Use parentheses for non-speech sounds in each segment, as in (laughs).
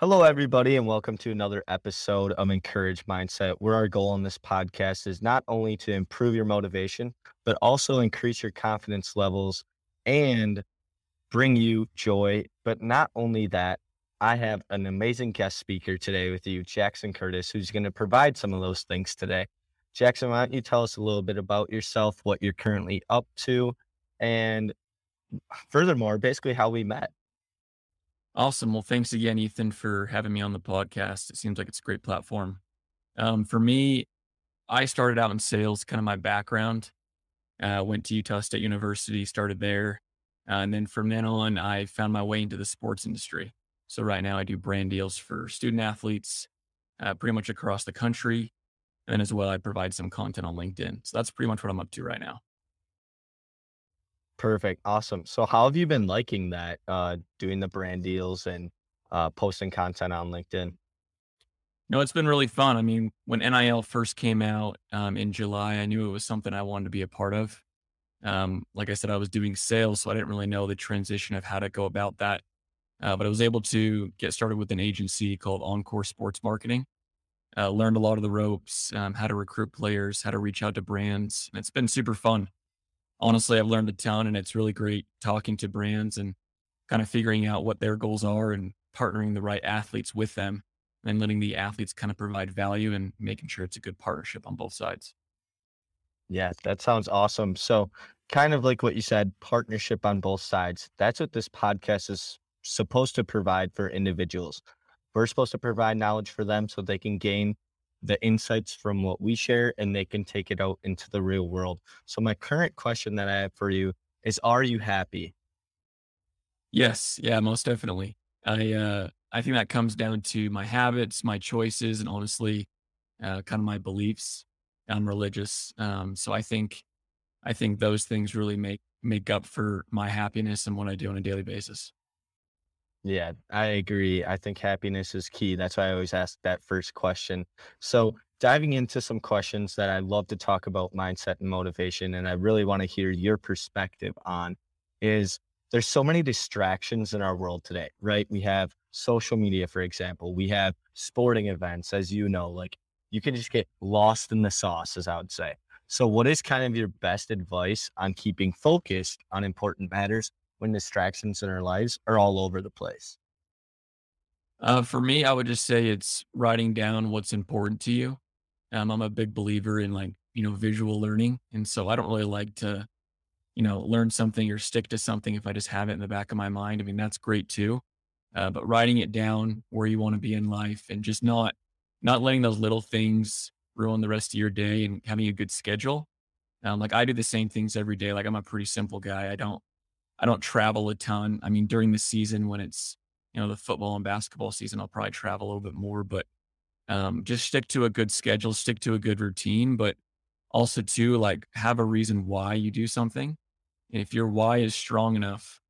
Hello, everybody, and welcome to another episode of Encourage Mindset, where our goal on this podcast is not only to improve your motivation, but also increase your confidence levels and bring you joy. But not only that, I have an amazing guest speaker today with you, Jaxon Curtis, who's going to provide some of those things today. Jaxon, why don't you tell us a little bit about yourself, what you're currently up to, and furthermore, basically how we met? Awesome. Well, thanks again, Ethan, for having me on the podcast. It seems like it's a great platform. Um, for me, I started out in sales, kind of my background. Uh, went to Utah State University, started there. Uh, and then from then on, I found my way into the sports industry. So right now, I do brand deals for student athletes uh, pretty much across the country. And as well, I provide some content on LinkedIn. So that's pretty much what I'm up to right now. Perfect. Awesome. So how have you been liking that, uh, doing the brand deals and uh, posting content on LinkedIn? No, it's been really fun. I mean, when NIL first came out um, in July, I knew it was something I wanted to be a part of. Um, like I said, I was doing sales, so I didn't really know the transition of how to go about that. Uh, but I was able to get started with an agency called Encore Sports Marketing. Uh, learned a lot of the ropes, um, how to recruit players, how to reach out to brands. And it's been super fun honestly, I've learned a ton and it's really great talking to brands and kind of figuring out what their goals are and partnering the right athletes with them and letting the athletes kind of provide value and making sure it's a good partnership on both sides. Yeah, that sounds awesome. So, kind of like what you said, partnership on both sides. That's what this podcast is supposed to provide for individuals. We're supposed to provide knowledge for them so they can gain the insights from what we share and they can take it out into the real world. So my current question that I have for you is are you happy? Yes, yeah, most definitely. I uh I think that comes down to my habits, my choices and honestly uh kind of my beliefs. I'm religious. Um so I think I think those things really make make up for my happiness and what I do on a daily basis. Yeah, I agree. I think happiness is key. That's why I always ask that first question. So, diving into some questions that I love to talk about mindset and motivation, and I really want to hear your perspective on is there's so many distractions in our world today, right? We have social media, for example, we have sporting events, as you know, like you can just get lost in the sauce, as I would say. So, what is kind of your best advice on keeping focused on important matters when distractions in our lives are all over the place? Uh, for me, I would just say it's writing down what's important to you. Um, I'm a big believer in like, you know, visual learning. And so I don't really like to, you know, learn something or stick to something if I just have it in the back of my mind. I mean, that's great too. Uh, but writing it down where you want to be in life and just not, not letting those little things ruin the rest of your day and having a good schedule. Um, like I do the same things every day. Like I'm a pretty simple guy. I don't I don't travel a ton. I mean, during the season when it's, you know, the football and basketball season, I'll probably travel a little bit more, but um, just stick to a good schedule, stick to a good routine, but also too, like have a reason why you do something. And if your why is strong enough,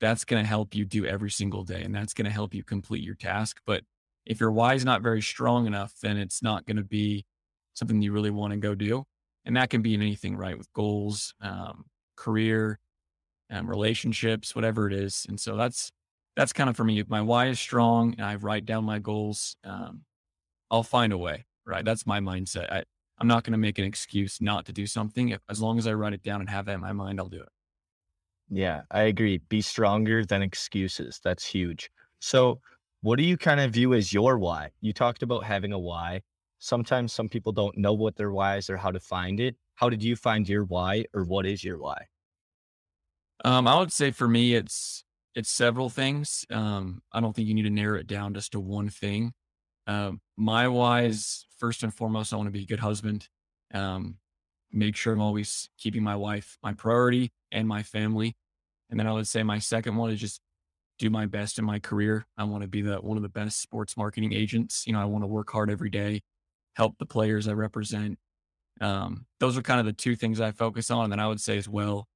that's going to help you do every single day and that's going to help you complete your task. But if your why is not very strong enough, then it's not going to be something you really want to go do. And that can be in anything, right? With goals, um, career, um, relationships, whatever it is. And so that's that's kind of for me. If my why is strong and I write down my goals, um, I'll find a way. Right. That's my mindset. I, I'm not going to make an excuse not to do something. If, as long as I write it down and have that in my mind, I'll do it. Yeah, I agree. Be stronger than excuses. That's huge. So, what do you kind of view as your why? You talked about having a why. sometimes some people don't know what their why is or how to find it. How did you find your why or what is your why? Um, I would say for me, it's it's several things. Um, I don't think you need to narrow it down just to one thing. Um, my wise, first and foremost, I want to be a good husband. Um, make sure I'm always keeping my wife my priority and my family. And then I would say my second one is just do my best in my career. I want to be the one of the best sports marketing agents. You know, I want to work hard every day, help the players I represent. Um, those are kind of the two things I focus on. And then I would say as well,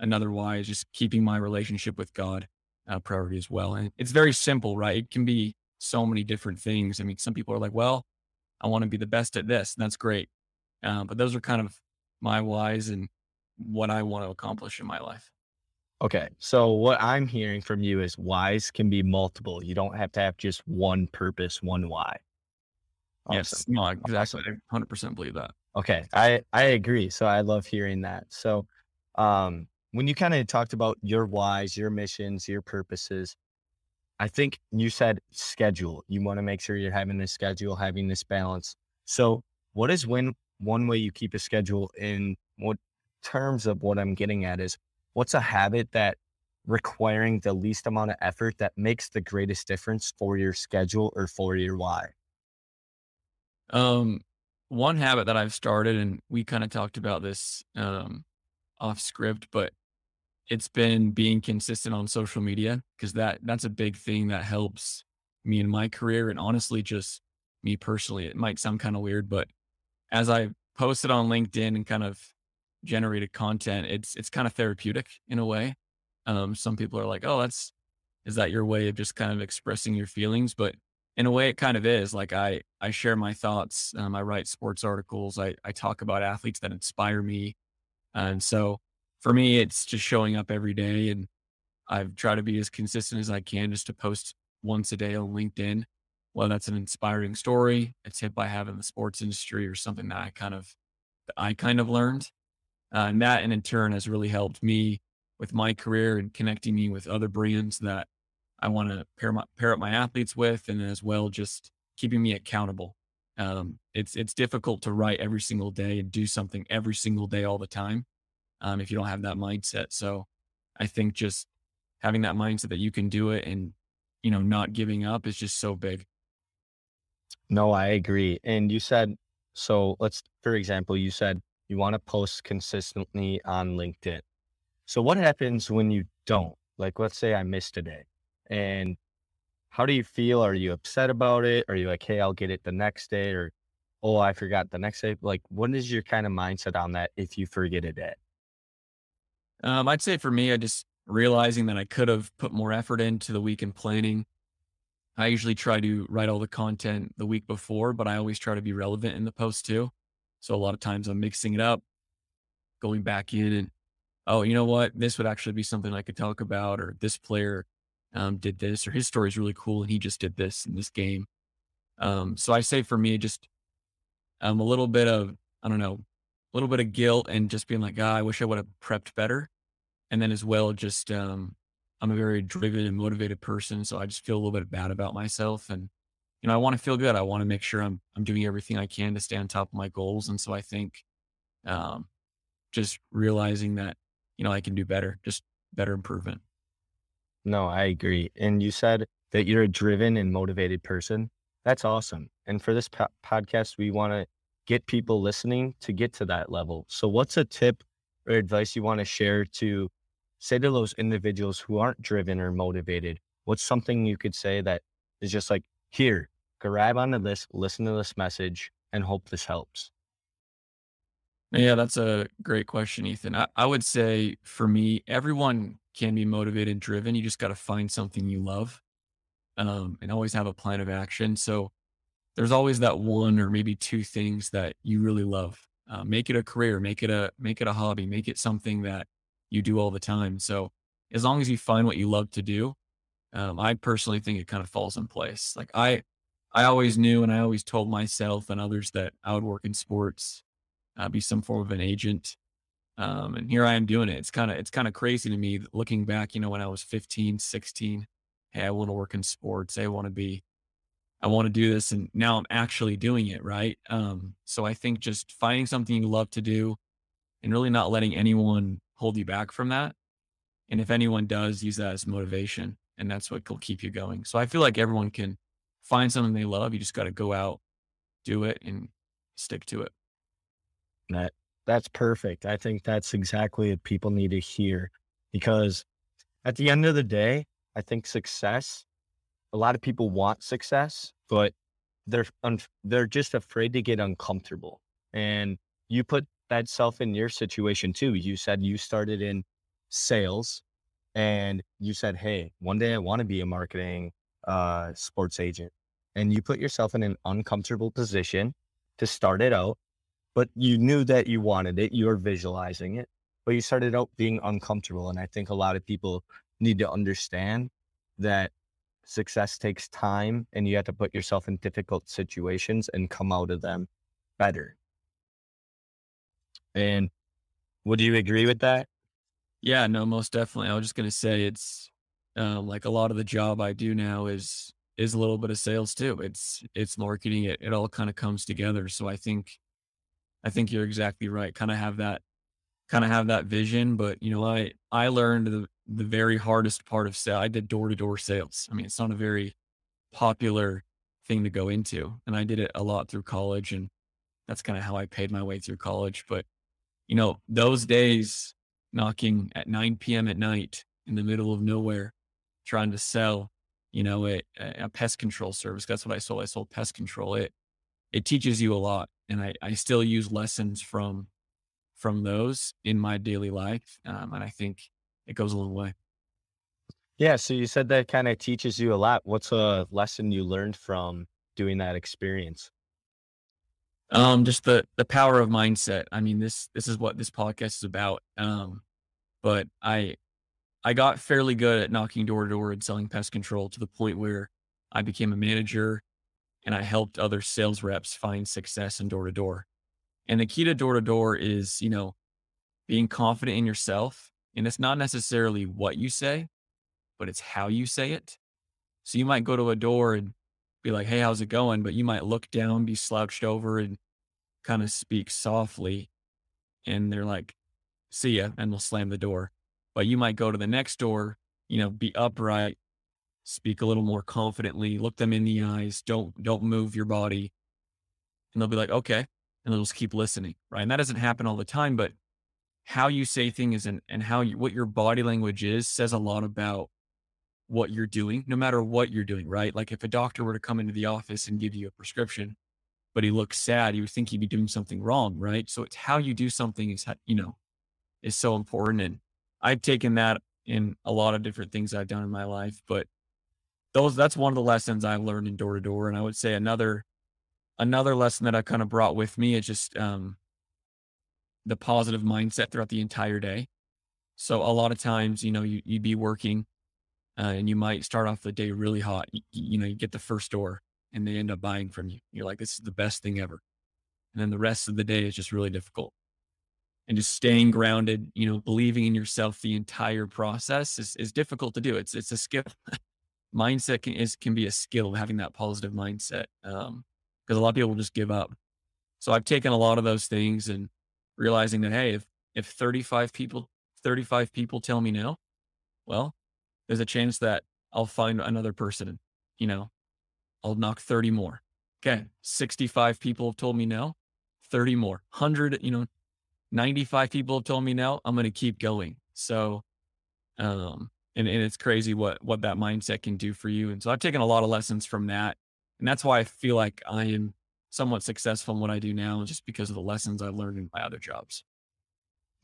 another why is just keeping my relationship with God uh, priority as well. And it's very simple, right? It can be so many different things. I mean, some people are like, well, I want to be the best at this. And that's great. Um, but those are kind of my whys and what I want to accomplish in my life. Okay. So what I'm hearing from you is whys can be multiple. You don't have to have just one purpose, one why. Awesome. Yes. No, exactly. Awesome. I 100% believe that. Okay. I, I agree. So I love hearing that. So, um, when you kind of talked about your whys, your missions, your purposes, I think you said schedule. You want to make sure you're having this schedule, having this balance. So, what is when one way you keep a schedule in what terms of what I'm getting at is what's a habit that requiring the least amount of effort that makes the greatest difference for your schedule or for your why? Um, one habit that I've started, and we kind of talked about this um, off script, but it's been being consistent on social media because that that's a big thing that helps me in my career and honestly just me personally. It might sound kind of weird, but as I posted on LinkedIn and kind of generated content, it's it's kind of therapeutic in a way. Um, some people are like, "Oh, that's is that your way of just kind of expressing your feelings?" But in a way, it kind of is. Like I I share my thoughts. Um, I write sports articles. I I talk about athletes that inspire me, and so for me, it's just showing up every day. And I've tried to be as consistent as I can just to post once a day on LinkedIn. Well, that's an inspiring story, a tip I have in the sports industry, or something that I kind of, I kind of learned. Uh, and that, and in turn, has really helped me with my career and connecting me with other brands that I want to pair my, pair up my athletes with, and as well just keeping me accountable. Um, it's it's difficult to write every single day and do something every single day all the time um, if you don't have that mindset. So I think just having that mindset that you can do it and, you know, not giving up is just so big. No, I agree. And you said, so let's, for example, you said you want to post consistently on LinkedIn. So what happens when you don't? Like, let's say I missed a day and how do you feel? Are you upset about it? Are you like, hey, I'll get it the next day? Or, oh, I forgot the next day? Like, what is your kind of mindset on that if you forget a day? Um, I'd say for me, I just realizing that I could have put more effort into the week in planning. I usually try to write all the content the week before, but I always try to be relevant in the post too. So a lot of times I'm mixing it up, going back in and, oh, you know what? This would actually be something I could talk about, or this player um, did this, or his story is really cool and he just did this in this game. Um, so I say for me, just um, a little bit of, I don't know, a little bit of guilt and just being like, ah, I wish I would have prepped better. And then as well, just um, I'm a very driven and motivated person, so I just feel a little bit bad about myself. And you know, I want to feel good. I want to make sure I'm I'm doing everything I can to stay on top of my goals. And so I think, um, just realizing that you know I can do better, just better improvement. No, I agree. And you said that you're a driven and motivated person. That's awesome. And for this po- podcast, we want to get people listening to get to that level. So, what's a tip or advice you want to share to say to those individuals who aren't driven or motivated? What's something you could say that is just like, here, grab onto this, listen to this message, and hope this helps? Yeah, that's a great question, Ethan. I, I would say for me, everyone can be motivated and driven. You just got to find something you love um, and always have a plan of action. So, there's always that one or maybe two things that you really love. Uh, make it a career, make it a make it a hobby, make it something that you do all the time. So as long as you find what you love to do, um, I personally think it kind of falls in place. Like I, I always knew and I always told myself and others that I would work in sports, uh, be some form of an agent. Um, and here I am doing it. It's kind of, it's kind of crazy to me looking back, you know, when I was 15, 16, Hey, I want to work in sports. I want to be I want to do this. And now I'm actually doing it. Right. Um, so I think just finding something you love to do and really not letting anyone hold you back from that. And if anyone does, use that as motivation. And that's what will keep you going. So I feel like everyone can find something they love. You just got to go out, do it, and stick to it. That that's perfect. I think that's exactly what people need to hear because at the end of the day, I think success, a lot of people want success, but they're un- they're just afraid to get uncomfortable. And you put that self in your situation too. You said you started in sales and you said, "Hey, one day I want to be a marketing uh, sports agent." And you put yourself in an uncomfortable position to start it out but you knew that you wanted it. You were visualizing it, but you started out being uncomfortable. And I think a lot of people need to understand that success takes time and you have to put yourself in difficult situations and come out of them better. And would you agree with that? Yeah, no, most definitely. I was just going to say it's uh, like a lot of the job I do now is is a little bit of sales too. It's it's marketing. It it all kind of comes together. So I think I think you're exactly right. Kind of have that, kind of have that vision. But you know, I I learned the the very hardest part of sale. I did door to door sales. I mean, it's not a very popular thing to go into, and I did it a lot through college, and that's kind of how I paid my way through college. But you know, those days knocking at 9 p.m. at night in the middle of nowhere, trying to sell, you know, a, a pest control service. That's what I sold. I sold pest control. It it teaches you a lot and I, I still use lessons from from those in my daily life um, and i think it goes a long way yeah so you said that kind of teaches you a lot what's a lesson you learned from doing that experience um just the the power of mindset i mean this this is what this podcast is about um but i i got fairly good at knocking door to door and selling pest control to the point where i became a manager and I helped other sales reps find success in door to door. And the key to door to door is, you know, being confident in yourself. And it's not necessarily what you say, but it's how you say it. So you might go to a door and be like, Hey, how's it going? But you might look down, be slouched over and kind of speak softly. And they're like, see ya. And they'll slam the door. But you might go to the next door, you know, be upright, speak a little more confidently, look them in the eyes, don't don't move your body. And they'll be like, okay. And they'll just keep listening. Right. And that doesn't happen all the time, but how you say things and, and how you, what your body language is says a lot about what you're doing, no matter what you're doing, right? Like if a doctor were to come into the office and give you a prescription, but he looks sad, you would think he'd be doing something wrong, right? So it's how you do something is, you know, is so important. And I've taken that in a lot of different things I've done in my life, but those that's one of the lessons I've learned in door to door. And I would say another another lesson that I kind of brought with me is just um, the positive mindset throughout the entire day. So a lot of times, you know, you you'd be working uh, and you might start off the day really hot. You, you know, you get the first door and they end up buying from you. You're like, this is the best thing ever. And then the rest of the day is just really difficult. And just staying grounded, you know, believing in yourself the entire process is, is difficult to do. It's it's a skill. (laughs) mindset can is can be a skill having that positive mindset um because a lot of people just give up so i've taken a lot of those things and realizing that hey if if 35 people 35 people tell me no well there's a chance that i'll find another person you know? I'll knock 30 more. Okay 65 people have told me no 30 more. 100 you know 95 people have told me no i'm going to keep going. So um and, and it's crazy what what that mindset can do for you. And so I've taken a lot of lessons from that, and that's why I feel like I am somewhat successful in what I do now, just because of the lessons I've learned in my other jobs.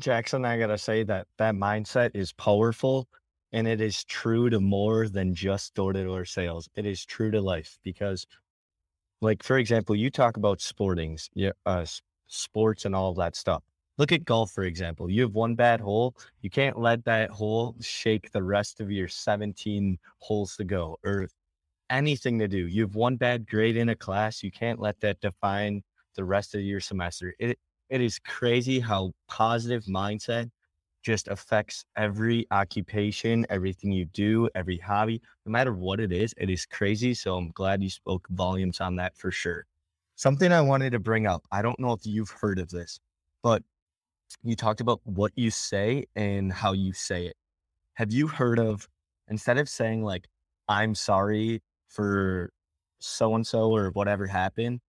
Jaxon, I gotta say that that mindset is powerful, and it is true to more than just door to door sales. It is true to life because, like for example, you talk about sportings, yeah, uh, sports and all of that stuff. Look at golf, for example. You have one bad hole. You can't let that hole shake the rest of your 17 holes to go or anything to do. You have one bad grade in a class. You can't let that define the rest of your semester. It, it is crazy how positive mindset just affects every occupation, everything you do, every hobby, no matter what it is. It is crazy. So I'm glad you spoke volumes on that for sure. Something I wanted to bring up I don't know if you've heard of this, but you talked about what you say and how you say it. Have you heard of instead of saying like, I'm sorry for so and so or whatever happened,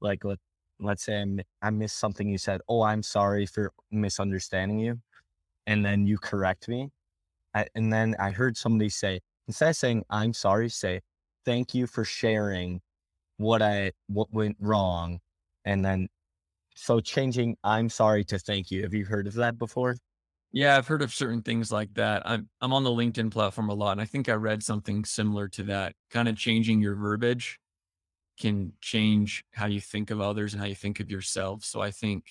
like let, let's say I, I missed something you said, oh, I'm sorry for misunderstanding you. And then you correct me. I, and then I heard somebody say, instead of saying, I'm sorry, say, thank you for sharing what I, what went wrong. And then, so changing I'm sorry to thank you. Have you heard of that before? Yeah, I've heard of certain things like that. I'm I'm on the LinkedIn platform a lot, and I think I read something similar to that. Kind of changing your verbiage can change how you think of others and how you think of yourself. So I think,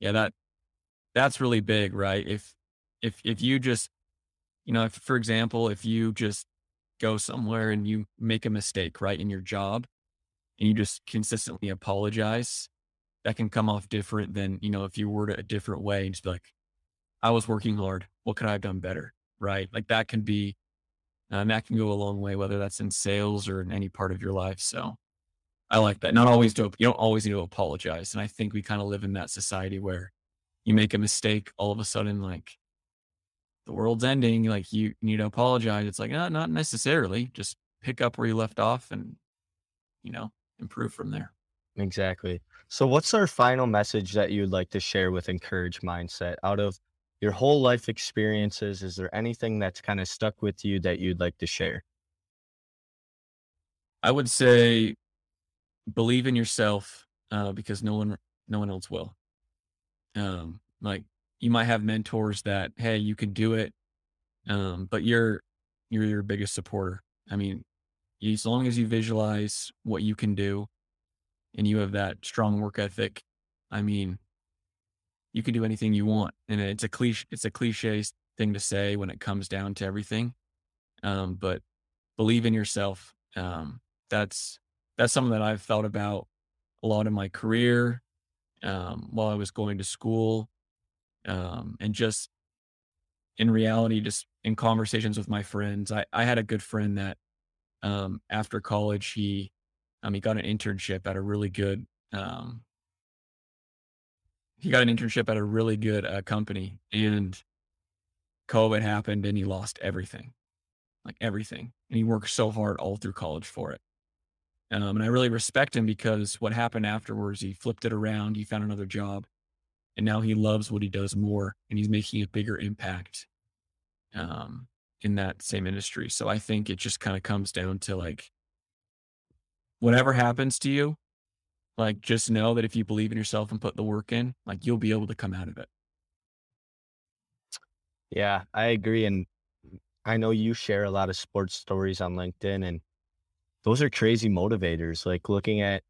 yeah, that that's really big, right? If if if you just, you know, if for example, if you just go somewhere and you make a mistake, right, in your job, and you just consistently apologize, that can come off different than you know if you word it a different way and just be like I was working hard. What could I have done better? Right. Like that can be, uh, that can go a long way, whether that's in sales or in any part of your life. So I like that. Not always do, you don't always need to apologize. And I think we kind of live in that society where you make a mistake, all of a sudden, like the world's ending, like you need to apologize. It's like, uh, not necessarily. Just pick up where you left off and, you know, improve from there. Exactly. So, what's our final message that you'd like to share with Encourage Mindset out of your whole life experiences, is there anything that's kind of stuck with you that you'd like to share? I would say believe in yourself uh, because no one no one else will. Um, like you might have mentors that hey you can do it, um, but you're you're your biggest supporter. I mean, as long as you visualize what you can do, and you have that strong work ethic, I mean, you can do anything you want. And it's a cliche, it's a cliche thing to say when it comes down to everything. Um, but believe in yourself. Um, that's, that's something that I've thought about a lot in my career, um, while I was going to school. Um, and just in reality, just in conversations with my friends, I, I had a good friend that, um, after college, he, um, he got an internship at a really good, um, he got an internship at a really good uh, company and COVID happened and he lost everything, like everything. And he worked so hard all through college for it. Um, and I really respect him because what happened afterwards, he flipped it around, he found another job, and now he loves what he does more and he's making a bigger impact um, in that same industry. So I think it just kind of comes down to like, whatever happens to you, like, just know that if you believe in yourself and put the work in, like you'll be able to come out of it. Yeah, I agree. And I know you share a lot of sports stories on LinkedIn, and those are crazy motivators. Like looking at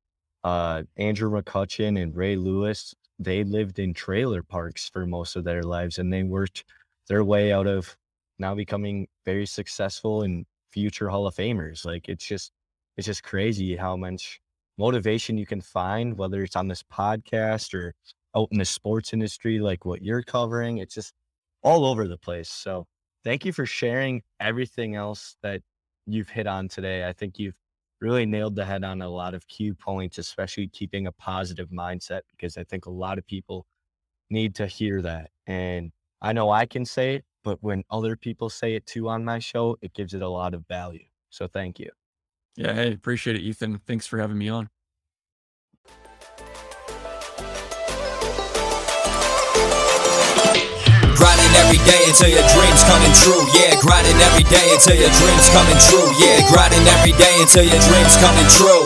uh, Andrew McCutchen and Ray Lewis, they lived in trailer parks for most of their lives, and they worked their way out of now becoming very successful and future Hall of Famers. Like it's just, it's just crazy how much motivation you can find, whether it's on this podcast or out in the sports industry, like what you're covering. It's just all over the place. So thank you for sharing everything else that you've hit on today. I think you've really nailed the head on a lot of key points, especially keeping a positive mindset, because I think a lot of people need to hear that. And I know I can say it, but when other people say it too on my show, it gives it a lot of value. So thank you. Yeah, hey, appreciate it, Ethan. Thanks for having me on. Grinding every day until your dreams coming true. Yeah, grinding every day until your dreams coming true. Yeah, grinding every day until your dreams coming true.